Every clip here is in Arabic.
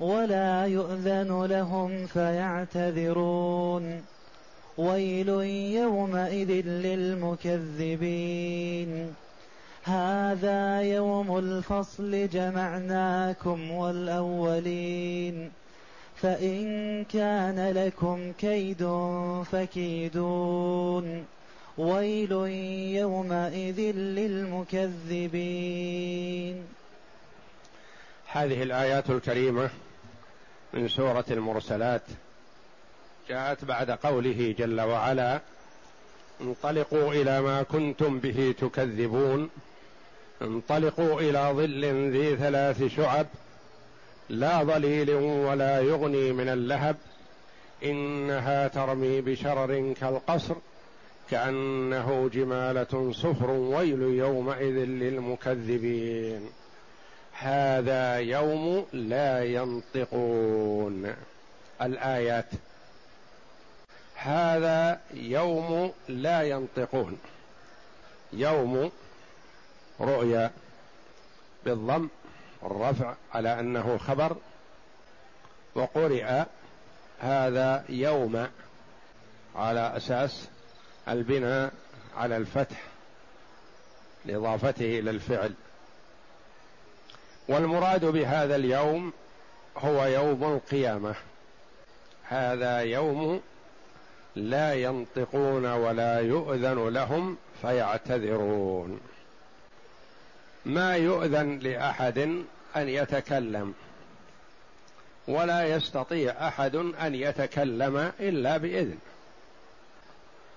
ولا يؤذن لهم فيعتذرون. ويل يومئذ للمكذبين. هذا يوم الفصل جمعناكم والأولين. فإن كان لكم كيد فكيدون. ويل يومئذ للمكذبين. هذه الآيات الكريمة من سورة المرسلات جاءت بعد قوله جل وعلا انطلقوا إلى ما كنتم به تكذبون. انطلقوا إلى ظل ذي ثلاث شعب لا ظليل ولا يغني من اللهب. إنها ترمي بشرر كالقصر كأنه جمالة صفر ويل يومئذ للمكذبين. هذا يوم لا ينطقون. الآيات. هذا يوم لا ينطقون. يوم رؤيا بالضم الرفع على أنه خبر. وقرئ هذا يوم على أساس البناء على الفتح لإضافته إلى الفعل. والمراد بهذا اليوم هو يوم القيامة. هذا يوم لا ينطقون ولا يؤذن لهم فيعتذرون. ما يؤذن لأحد أن يتكلم ولا يستطيع أحد أن يتكلم إلا بإذن.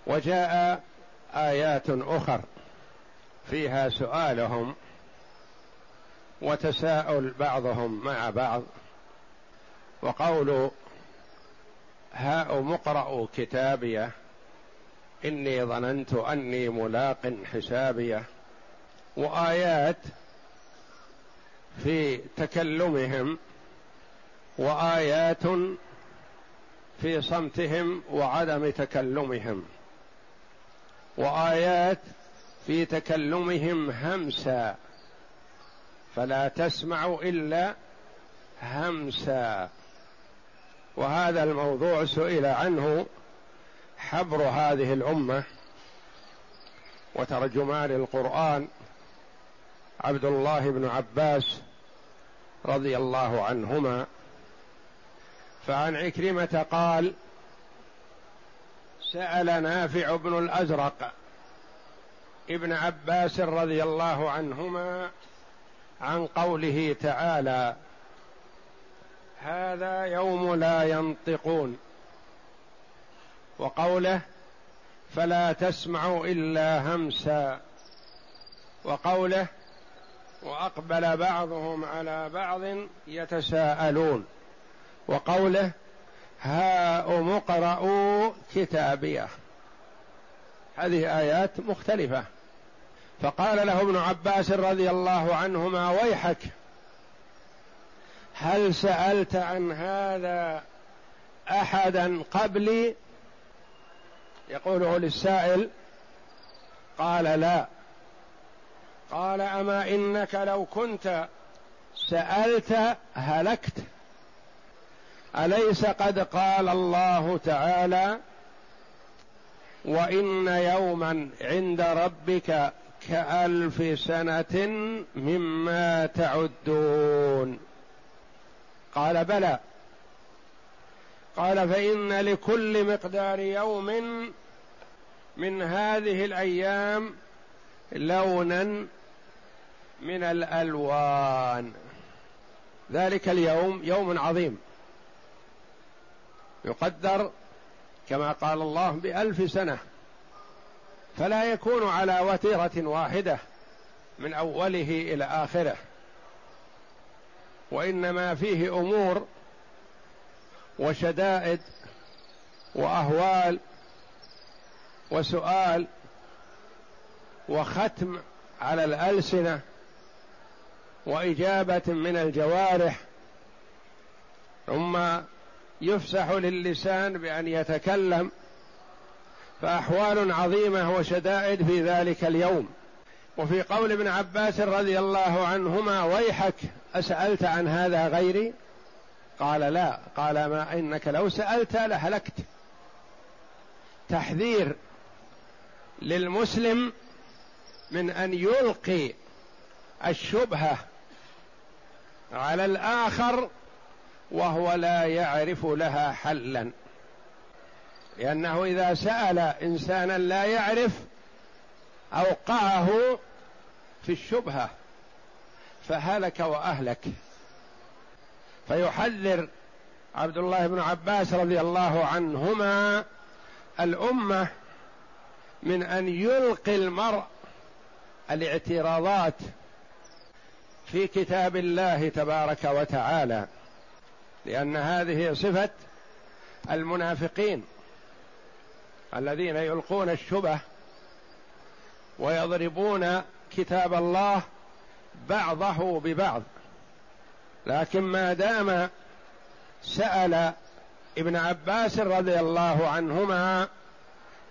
وجاء آيات أخر فيها سؤالهم وتساءل بعضهم مع بعض وقول هاؤم اقرأوا كتابيه إني ظننت أني ملاق حسابيه وآيات في تكلمهم وآيات في صمتهم وعدم تكلمهم وآيات في تكلمهم همسا. فلا تسمع إلا همسا. وهذا الموضوع سئل عنه حبر هذه الأمة وترجمان القرآن عبد الله بن عباس رضي الله عنهما. فعن عكرمة قال سأل نافع بن الأزرق ابن عباس رضي الله عنهما عن قوله تعالى هذا يوم لا ينطقون وقوله فلا تسمع إلا همسا وقوله وأقبل بعضهم على بعض يتساءلون وقوله هاؤم اقرأوا كتابيه. هذه آيات مختلفة. فقال له ابن عباس رضي الله عنهما ويحك هل سألت عن هذا أحدا قبلي؟ يقوله للسائل قال لا. قال أما إنك لو كنت سألت هلكت. أليس قد قال الله تعالى وإن يوما عند ربك كألف سنة مما تعدون. قال بلى. قال فإن لكل مقدار يوم من هذه الأيام لونا من الألوان. ذلك اليوم يوم عظيم. يقدر كما قال الله بألف سنة. فلا يكون على وتيرة واحدة من أوله إلى آخره. وإنما فيه أمور وشدائد وأهوال وسؤال وختم على الألسنة وإجابة من الجوارح ثم يفسح للسان بأن يتكلم فأحوال عظيمة وشدائد في ذلك اليوم. وفي قول ابن عباس رضي الله عنهما ويحك أسألت عن هذا غيري؟ قال لا. قال ما إنك لو سألت لهلكت. تحذير للمسلم من أن يلقي الشبهة على الآخر وهو لا يعرف لها حلا. لأنه إذا سأل إنسانا لا يعرف أوقعه في الشبهة فهلك وأهلك. فيحذر عبد الله بن عباس رضي الله عنهما الأمة من أن يلقي المرء الاعتراضات في كتاب الله تبارك وتعالى لأن هذه صفة المنافقين. الذين يلقون الشبه ويضربون كتاب الله بعضه ببعض. لكن ما دام سأل ابن عباس رضي الله عنهما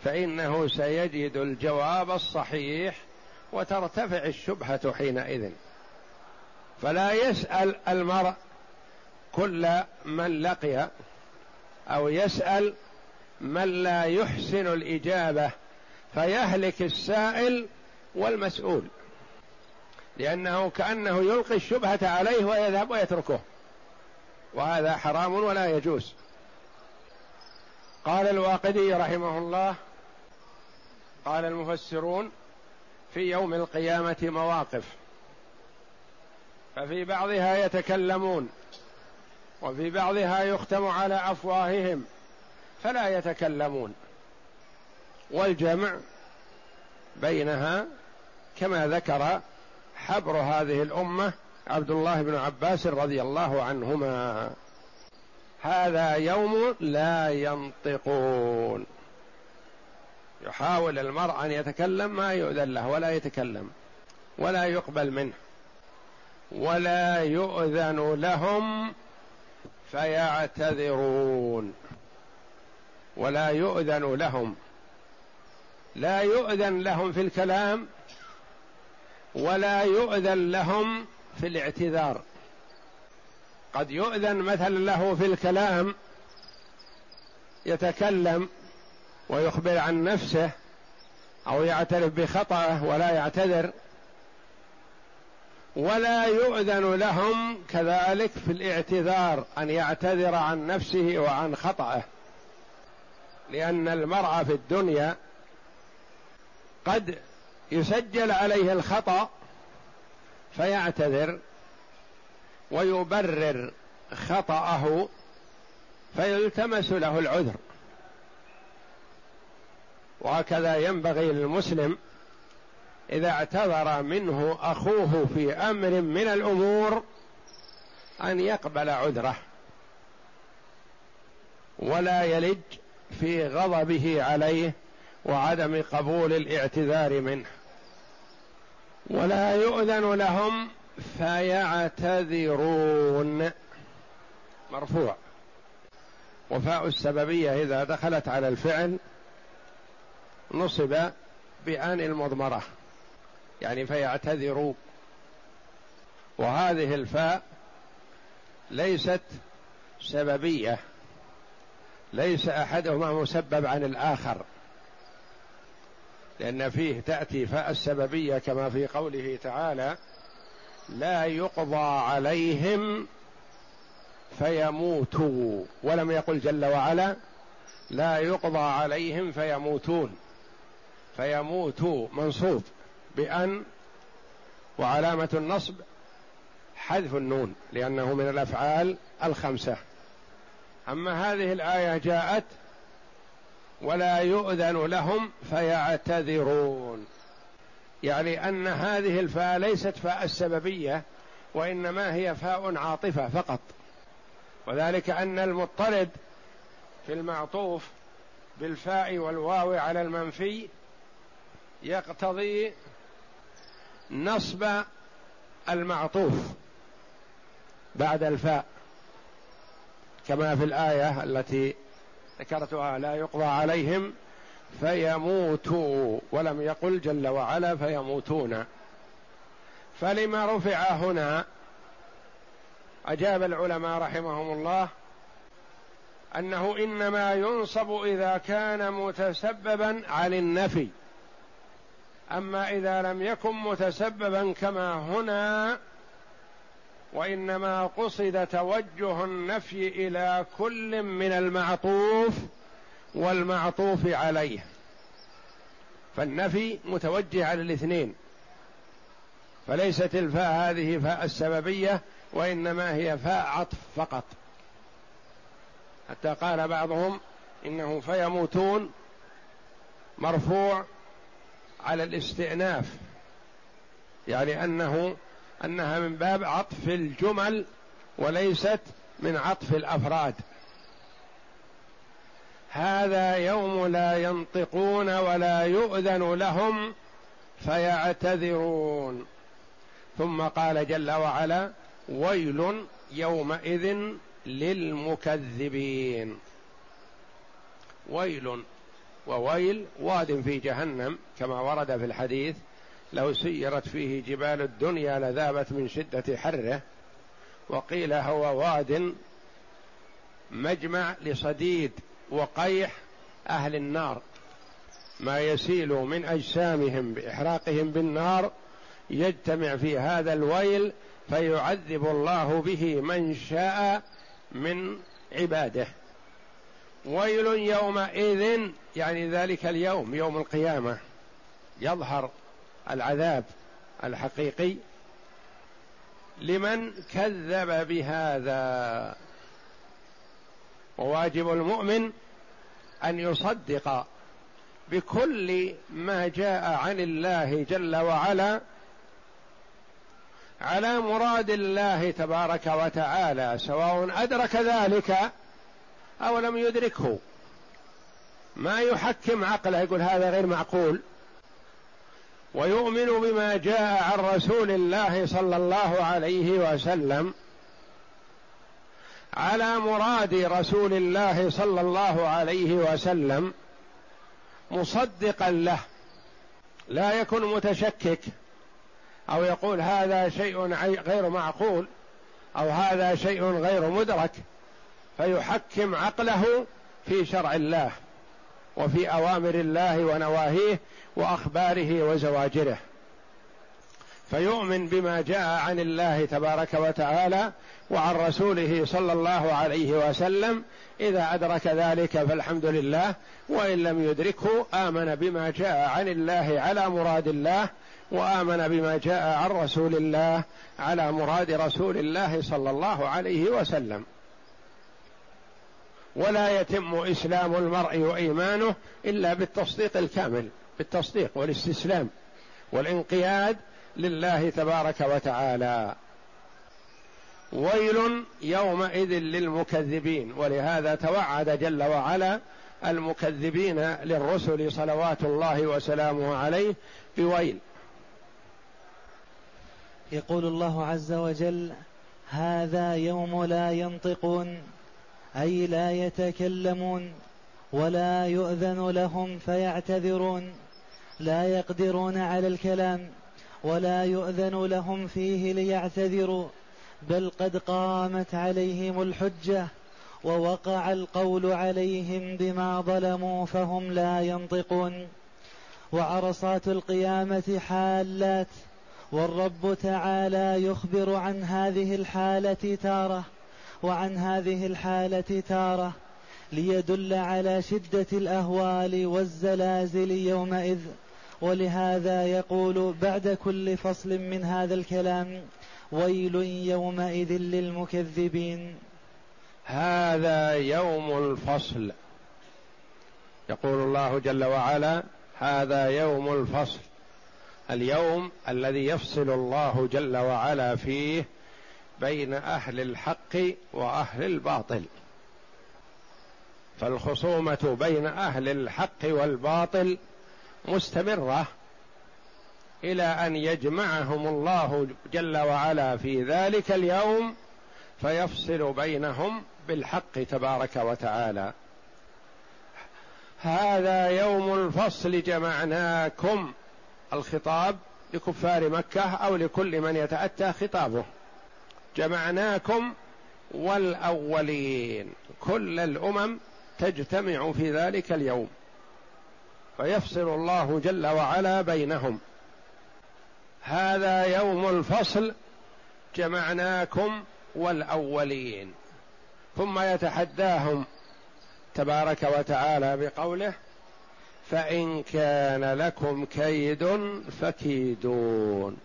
فإنه سيجد الجواب الصحيح وترتفع الشبهة حينئذ. فلا يسأل المرء كل من لقي أو يسأل من لا يحسن الإجابة فيهلك السائل والمسؤول. لأنه كأنه يلقي الشبهة عليه ويذهب ويتركه. وهذا حرام ولا يجوز. قال الواقدي رحمه الله قال المفسرون في يوم القيامة مواقف. ففي بعضها يتكلمون وفي بعضها يختم على أفواههم. فلا يتكلمون والجمع بينها كما ذكر حبر هذه الأمة عبد الله بن عباس رضي الله عنهما. هذا يوم لا ينطقون. يحاول المرء أن يتكلم ما يؤذن له ولا يتكلم ولا يقبل منه ولا يؤذن لهم فيعتذرون. ولا يؤذن لهم. لا يؤذن لهم في الكلام ولا يؤذن لهم في الاعتذار. قد يؤذن مثلا له في الكلام يتكلم ويخبر عن نفسه أو يعترف بخطأه ولا يعتذر. ولا يؤذن لهم كذلك في الاعتذار أن يعتذر عن نفسه وعن خطأه. لأن المرء في الدنيا قد يسجل عليه الخطأ فيعتذر ويبرر خطأه فيلتمس له العذر. وهكذا ينبغي للمسلم إذا اعتذر منه أخوه في أمر من الأمور أن يقبل عذره. ولا يلج في غضبه عليه وعدم قبول الاعتذار منه. ولا يؤذن لهم فيعتذرون. مرفوع. وفاء السببية إذا دخلت على الفعل نصب بآن المضمرة يعني فيعتذروا. وهذه الفاء ليست سببية. ليس أحدهما مسبب عن الآخر لأن فيه تأتي فاء السببية كما في قوله تعالى لا يقضى عليهم فيموتوا ولم يقل جل وعلا لا يقضى عليهم فيموتون فيموت منصوب بأن وعلامة النصب حذف النون لأنه من الأفعال الخمسة. أما هذه الآية جاءت ولا يؤذن لهم فيعتذرون. يعني أن هذه الفاء ليست فاء السببية وإنما هي فاء عاطفة فقط. وذلك أن المضطرد في المعطوف بالفاء والواو على المنفي يقتضي نصب المعطوف بعد الفاء. كما في الآية التي ذكرتها لا يقضى عليهم فيموتوا ولم يقل جل وعلا فيموتون. فلما رفع هنا أجاب العلماء رحمهم الله أنه إنما ينصب إذا كان متسببا عن النفي. أما إذا لم يكن متسببا كما هنا وإنما قصد توجه النفي إلى كل من المعطوف والمعطوف عليه. فالنفي متوجه على الاثنين. فليست الفاء هذه فاء السببية وإنما هي فاء عطف فقط. حتى قال بعضهم إنه فيموتون مرفوع على الاستئناف يعني أنه أنها من باب عطف الجمل وليست من عطف الأفراد. هذا يوم لا ينطقون ولا يؤذن لهم فيعتذرون. ثم قال جل وعلا ويل يومئذ للمكذبين. ويل وويل واد في جهنم كما ورد في الحديث لو سيرت فيه جبال الدنيا لذابت من شدة حره وقيل هو واد مجمع لصديد وقيح أهل النار ما يسيل من أجسامهم بإحراقهم بالنار يجتمع في هذا الويل فيعذب الله به من شاء من عباده. ويل يومئذ يعني ذلك اليوم يوم القيامة يظهر العذاب الحقيقي لمن كذب بهذا. وواجب المؤمن أن يصدق بكل ما جاء عن الله جل وعلا على مراد الله تبارك وتعالى سواء أدرك ذلك أو لم يدركه. ما يحكم عقله يقول هذا غير معقول. ويؤمن بما جاء عن رسول الله صلى الله عليه وسلم على مراد رسول الله صلى الله عليه وسلم مصدقا له لا يكن متشكك أو يقول هذا شيء غير معقول أو هذا شيء غير مدرك فيحكم عقله في شرع الله. وفي أوامر الله ونواهيه وأخباره وزواجره. فيؤمن بما جاء عن الله تبارك وتعالى وعن رسوله صلى الله عليه وسلم. إذا أدرك ذلك فالحمد لله وإن لم يدركه آمن بما جاء عن الله على مراد الله وآمن بما جاء عن رسول الله على مراد رسول الله صلى الله عليه وسلم. ولا يتم إسلام المرء وإيمانه إلا بالتصديق الكامل بالتصديق والاستسلام والانقياد لله تبارك وتعالى. ويل يومئذ للمكذبين ولهذا توعد جل وعلا المكذبين للرسل صلوات الله وسلامه عليه بويل. يقول الله عز وجل هذا يوم لا ينطقون أي لا يتكلمون ولا يؤذن لهم فيعتذرون لا يقدرون على الكلام ولا يؤذن لهم فيه ليعتذروا بل قد قامت عليهم الحجة ووقع القول عليهم بما ظلموا فهم لا ينطقون. وعرصات القيامة حالات والرب تعالى يخبر عن هذه الحالة تارة. وعن هذه الحالة تارة ليدل على شدة الأهوال والزلازل يومئذ. ولهذا يقول بعد كل فصل من هذا الكلام ويل يومئذ للمكذبين. هذا يوم الفصل. يقول الله جل وعلا هذا يوم الفصل. اليوم الذي يفصل الله جل وعلا فيه بين أهل الحق وأهل الباطل. فالخصومة بين أهل الحق والباطل مستمرة إلى أن يجمعهم الله جل وعلا في ذلك اليوم فيفصل بينهم بالحق تبارك وتعالى. هذا يوم الفصل جمعناكم. الخطاب لكفار مكة أو لكل من يتأتى خطابه. جمعناكم والأولين. كل الأمم تجتمع في ذلك اليوم. فيفصل الله جل وعلا بينهم. هذا يوم الفصل جمعناكم والأولين. ثم يتحداهم تبارك وتعالى بقوله فإن كان لكم كيد فكيدون.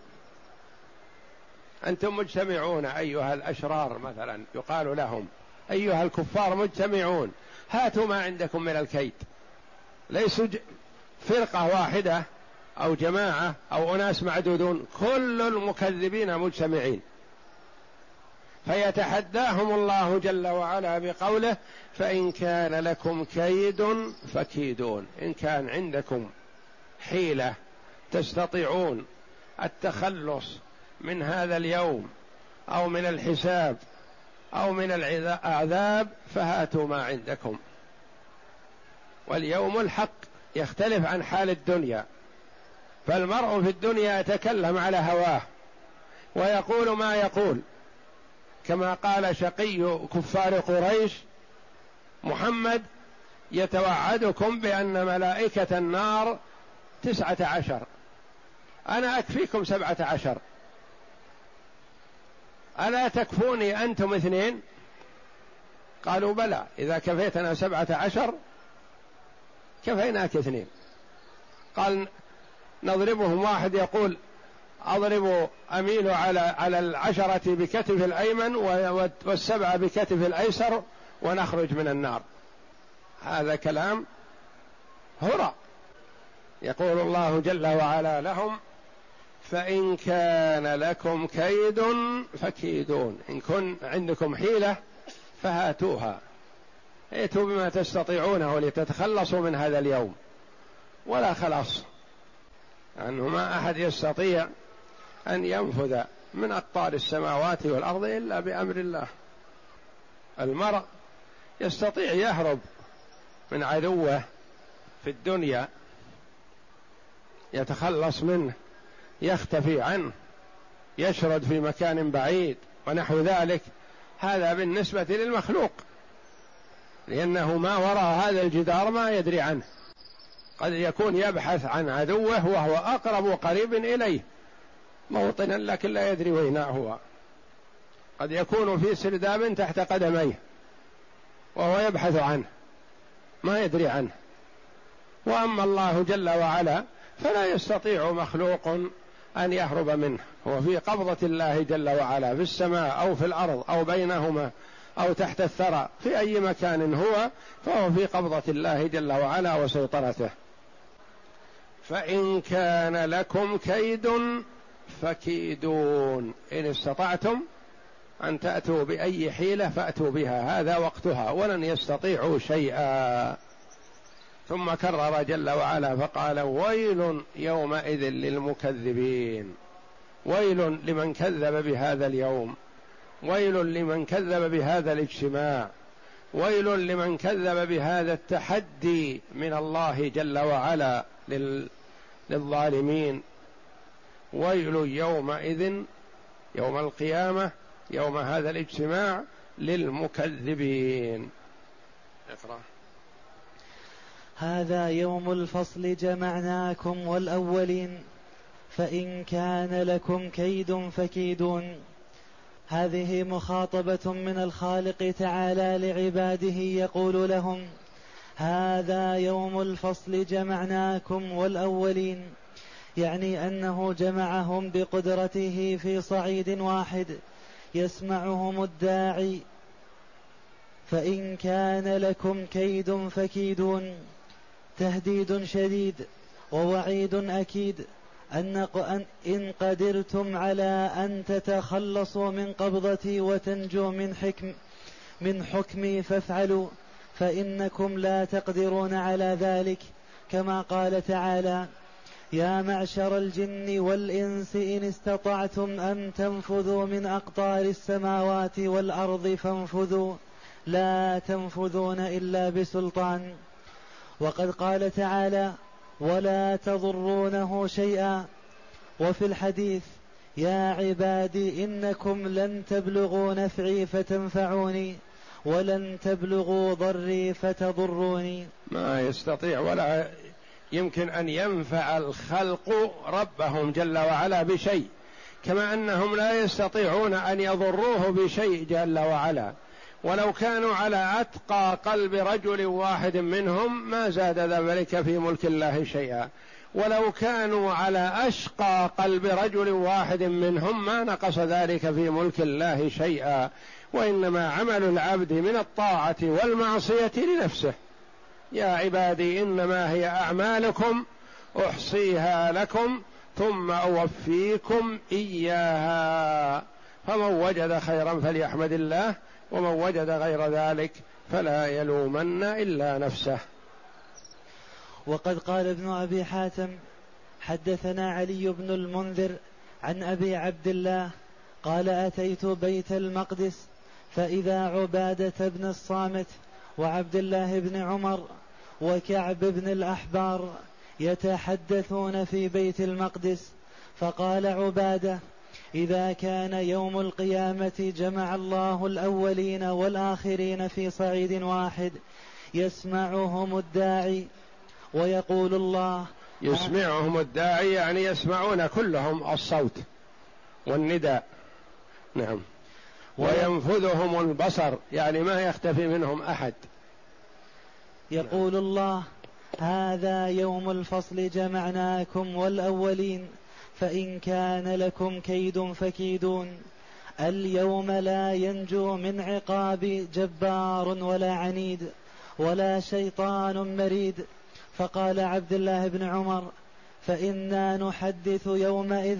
أنتم مجتمعون أيها الأشرار مثلا يقال لهم أيها الكفار مجتمعون هاتوا ما عندكم من الكيد. ليسوا فرقة واحدة أو جماعة أو أناس معدودون كل المكذبين مجتمعين. فيتحداهم الله جل وعلا بقوله فإن كان لكم كيد فكيدون. إن كان عندكم حيلة تستطيعون التخلص من هذا اليوم أو من الحساب أو من العذاب فهاتوا ما عندكم. واليوم الحق يختلف عن حال الدنيا. فالمرء في الدنيا يتكلم على هواه ويقول ما يقول. كما قال شقي كفار قريش محمد يتوعدكم بأن ملائكة النار تسعة عشر. أنا أكفيكم سبعة عشر. ألا تكفوني أنتم اثنين؟ قالوا بلى إذا كفيتنا سبعة عشر كفيناك اثنين. قال نضربهم واحد يقول أضرب أميل على على العشرة بكتف الأيمن والسبعة بكتف الأيسر ونخرج من النار. هذا كلام هرى. يقول الله جل وعلا لهم فإن كان لكم كيد فكيدون. إن كن عندكم حيلة فهاتوها. ائتوا بما تستطيعونه لتتخلصوا من هذا اليوم. ولا خلاص. لأنه ما أحد يستطيع أن ينفذ من أقطار السماوات والأرض إلا بأمر الله. المرء يستطيع يهرب من عدوه في الدنيا يتخلص منه. يختفي عنه يشرد في مكان بعيد ونحو ذلك. هذا بالنسبة للمخلوق لأنه ما وراء هذا الجدار ما يدري عنه. قد يكون يبحث عن عدوه وهو أقرب قريب إليه موطنا لكن لا يدري وين هو. قد يكون في سرداب تحت قدميه وهو يبحث عنه ما يدري عنه. وأما الله جل وعلا فلا يستطيع مخلوق أن يهرب منه. هو في قبضة الله جل وعلا في السماء أو في الأرض أو بينهما أو تحت الثرى في أي مكان هو فهو في قبضة الله جل وعلا وسيطرته. فإن كان لكم كيد فكيدون. إن استطعتم أن تأتوا بأي حيلة فأتوا بها. هذا وقتها ولن يستطيعوا شيئا. ثم كرر جل وعلا فقال ويل يومئذ للمكذبين. ويل لمن كذب بهذا اليوم. ويل لمن كذب بهذا الاجتماع. ويل لمن كذب بهذا التحدي من الله جل وعلا للظالمين. ويل يومئذ يوم القيامة يوم هذا الاجتماع للمكذبين. اقرأ. هذا يوم الفصل جمعناكم والأولين فإن كان لكم كيد فكيدون. هذه مخاطبة من الخالق تعالى لعباده يقول لهم هذا يوم الفصل جمعناكم والأولين. يعني أنه جمعهم بقدرته في صعيد واحد يسمعهم الداعي. فإن كان لكم كيد فكيدون. تهديد شديد ووعيد أكيد أن إن قدرتم على أن تتخلصوا من قبضتي وتنجوا من حكم من حكمي فافعلوا فإنكم لا تقدرون على ذلك. كما قال تعالى يا معشر الجن والإنس إن استطعتم أن تنفذوا من أقطار السماوات والأرض فانفذوا لا تنفذون إلا بسلطان. وقد قال تعالى ولا تضرونه شيئا. وفي الحديث يا عبادي إنكم لن تبلغوا نفعي فتنفعوني ولن تبلغوا ضري فتضروني. ما يستطيع ولا يمكن أن ينفع الخلق ربهم جل وعلا بشيء كما أنهم لا يستطيعون أن يضروه بشيء جل وعلا. ولو كانوا على أتقى قلب رجل واحد منهم ما زاد ذلك في ملك الله شيئا. ولو كانوا على أشقى قلب رجل واحد منهم ما نقص ذلك في ملك الله شيئا. وإنما عمل العبد من الطاعة والمعصية لنفسه. يا عبادي إنما هي أعمالكم أحصيها لكم ثم أوفيكم إياها. فمن وجد خيرا فليحمد الله. ومن وجد غير ذلك فلا يلومن إلا نفسه. وقد قال ابن أبي حاتم حدثنا علي بن المنذر عن أبي عبد الله قال أتيت بيت المقدس فإذا عبادة بن الصامت وعبد الله بن عمر وكعب بن الأحبار يتحدثون في بيت المقدس فقال عبادة إذا كان يوم القيامة جمع الله الأولين والآخرين في صعيد واحد يسمعهم الداعي ويقول الله يسمعهم الداعي يعني يسمعون كلهم الصوت والنداء. نعم. وينفذهم البصر يعني ما يختفي منهم أحد. يقول الله هذا يوم الفصل جمعناكم والأولين. فإن كان لكم كيد فكيدون. اليوم لا ينجو من عقاب جبار ولا عنيد ولا شيطان مريد. فقال عبد الله بن عمر فإنا نحدث يومئذ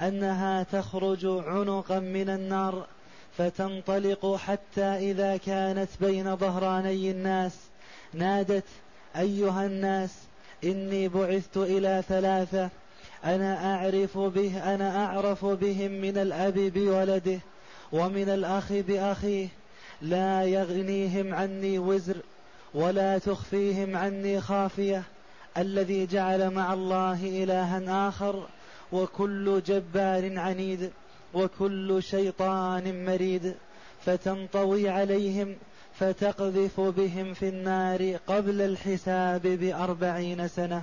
أنها تخرج عنقا من النار فتنطلق حتى إذا كانت بين ظهراني الناس. نادت أيها الناس إني بعثت إلى ثلاثة أنا أعرف به أنا أعرف بهم من الأب بولده ومن الأخ بأخيه. لا يغنيهم عني وزر ولا تخفيهم عني خافية. الذي جعل مع الله إلها آخر وكل جبار عنيد وكل شيطان مريد. فتنطوي عليهم فتقذف بهم في النار قبل الحساب بأربعين سنة.